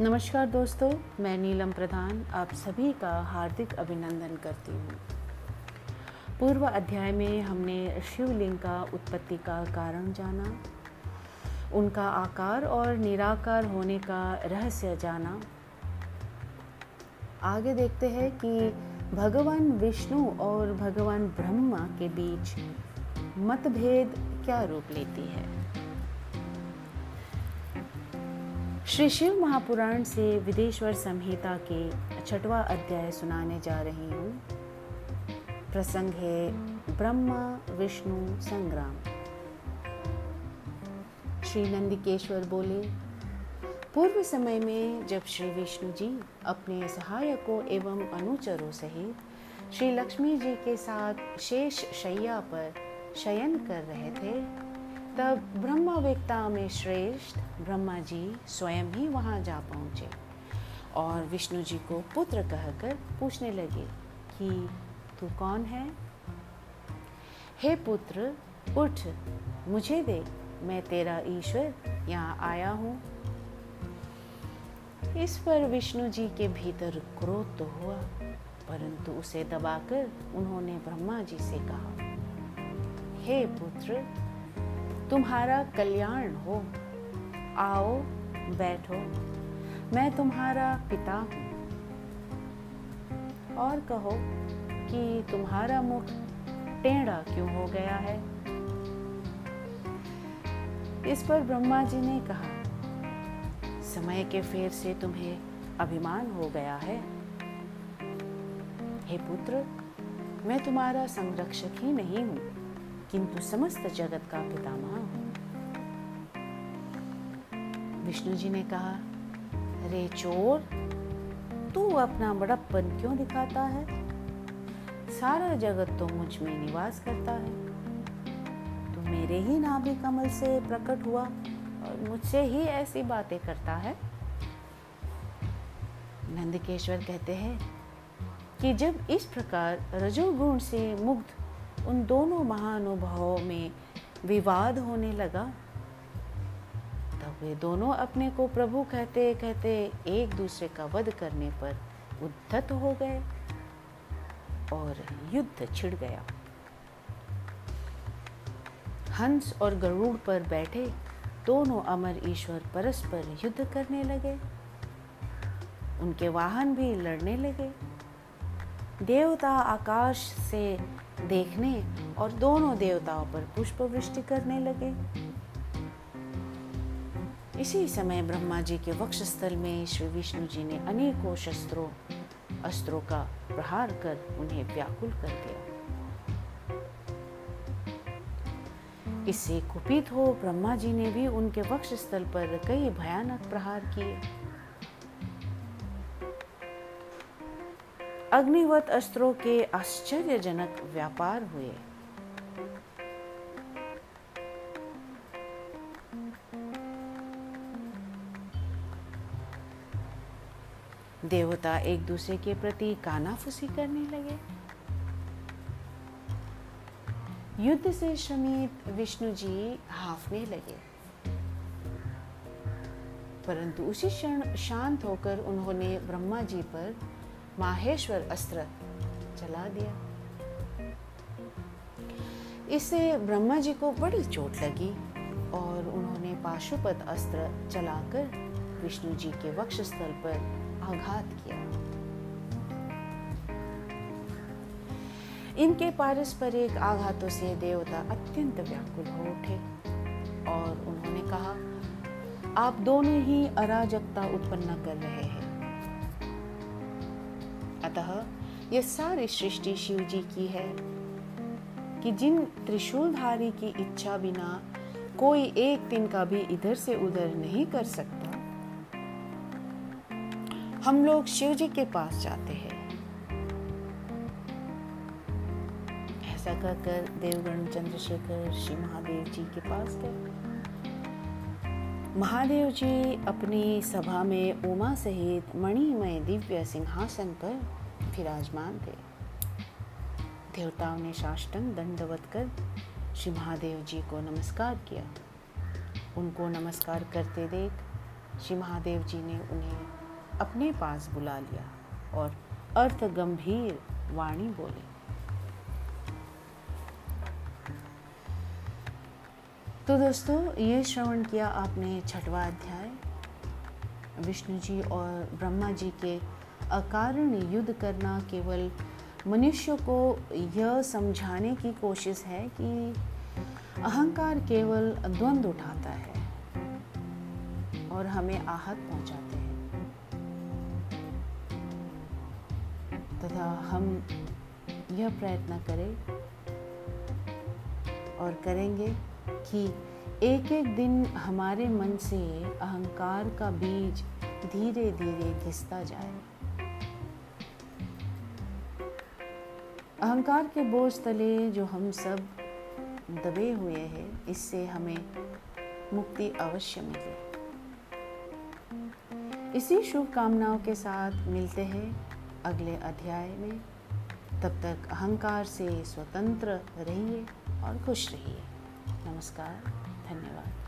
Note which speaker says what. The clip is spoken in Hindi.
Speaker 1: नमस्कार दोस्तों, मैं नीलम प्रधान, आप सभी का हार्दिक अभिनंदन करती हूँ। पूर्व अध्याय में हमने शिवलिंग का उत्पत्ति का कारण जाना, उनका आकार और निराकार होने का रहस्य जाना। आगे देखते हैं कि भगवान विष्णु और भगवान ब्रह्मा के बीच मतभेद क्या रूप लेती है। श्री शिव महापुराण से विदेश्वर संहिता के छठवा अध्याय सुनाने जा रही हूँ। प्रसंग है, ब्रह्मा विष्णु संग्राम। श्री नंदिकेश्वर बोले, पूर्व समय में जब श्री विष्णु जी अपने सहायकों एवं अनुचरों सहित श्री लक्ष्मी जी के साथ शेष शैया पर शयन कर रहे थे तब ब्रह्मवेत्ता में श्रेष्ठ ब्रह्मा जी स्वयं ही वहाँ जा पहुँचे और विष्णु जी को पुत्र कहकर पूछने लगे कि तू कौन है? हे पुत्र, उठ, मुझे दे मैं तेरा ईश्वर यहाँ आया हूँ। इस पर विष्णु जी के भीतर क्रोध तो हुआ, परंतु उसे दबाकर उन्होंने ब्रह्मा जी से कहा, हे पुत्र तुम्हारा कल्याण हो। आओ, बैठो। मैं तुम्हारा पिता हूँ। और कहो कि तुम्हारा मुख टेढ़ा क्यों हो गया है? इस पर ब्रह्मा जी ने कहा, समय के फेर से तुम्हें अभिमान हो गया है। हे पुत्र, मैं तुम्हारा संरक्षक ही नहीं हूँ। किंतु समस्त जगत का पितामह हूँ विष्णु जी ने कहा रे चोर तू अपना बड़प्पन क्यों दिखाता है सारा जगत तो मुझमें निवास करता है तू मेरे ही नाभि कमल से प्रकट हुआ और मुझसे ही ऐसी बातें करता है नंदकेश्वर कहते हैं कि जब इस प्रकार रजोगुण से मुग्ध उन दोनों महानुभावों में विवाद होने लगा। तब वे दोनों अपने को प्रभु कहते कहते एक दूसरे का वध करने पर उद्धत हो गए और युद्ध छिड़ गया। हंस और गरुड़ पर बैठे दोनों अमर ईश्वर परस्पर युद्ध करने लगे। उनके वाहन भी लड़ने लगे। देवता आकाश से देखने और दोनों देवताओं पर पुष्प वृष्टि करने लगे। इसी समय ब्रह्मा जी के वक्षस्थल में श्री विष्णु जी ने अनेकों शस्त्रों, अस्त्रों का प्रहार कर उन्हें व्याकुल कर दिया। इससे कुपित हो ब्रह्मा जी ने भी उनके वक्षस्थल पर कई भयानक प्रहार किए। अग्निवत अस्त्रों के आश्चर्यजनक व्यापार हुए। देवता एक दूसरे के प्रति कानाफूसी करने लगे। युद्ध से श्रमित विष्णु जी हाफने लगे। परंतु उसी क्षण शांत होकर उन्होंने ब्रह्मा जी पर माहेश्वर अस्त्र चला दिया। इससे ब्रह्मा जी को बड़ी चोट लगी और उन्होंने पाशुपत अस्त्र चलाकर विष्णु जी के वक्ष वक्षस्थल पर आघात किया। इनके पारस्परिक आघातों से देवता अत्यंत व्याकुल हो उठे और उन्होंने कहा, आप दोनों ही अराजकता उत्पन्न कर रहे हैं। अतः यह सारी सृष्टि शिव जी की है कि जिन त्रिशूलधारी की इच्छा बिना कोई एक दिन का भी इधर से उधर नहीं कर सकता, हम लोग शिव जी के पास जाते हैं। ऐसा कहकर देवगण चंद्रशेखर श्री महादेव जी के पास गए। महादेव जी अपनी सभा में उमा सहित मणिमय दिव्य सिंहासन पर विराजमान थे। देवताओं ने साष्टंग दंडवत कर श्री महादेव जी को नमस्कार किया। उनको नमस्कार करते देख श्री महादेव जी ने उन्हें अपने पास बुला लिया और अर्थ गंभीर वाणी बोली। तो दोस्तों, ये श्रवण किया आपने छठवा अध्याय। विष्णु जी और ब्रह्मा जी के अकारण युद्ध करना केवल मनुष्य को यह समझाने की कोशिश है कि अहंकार केवल द्वंद उठाता है और हमें आहत पहुंचाते हैं। तथा हम यह प्रयत्न करें और करेंगे कि एक एक दिन हमारे मन से अहंकार का बीज धीरे धीरे घिसता जाए। अहंकार के बोझ तले जो हम सब दबे हुए हैं, इससे हमें मुक्ति अवश्य मिले। इसी शुभकामनाओं के साथ मिलते हैं अगले अध्याय में। तब तक अहंकार से स्वतंत्र रहिए और खुश रहिए। नमस्कार धन्यवाद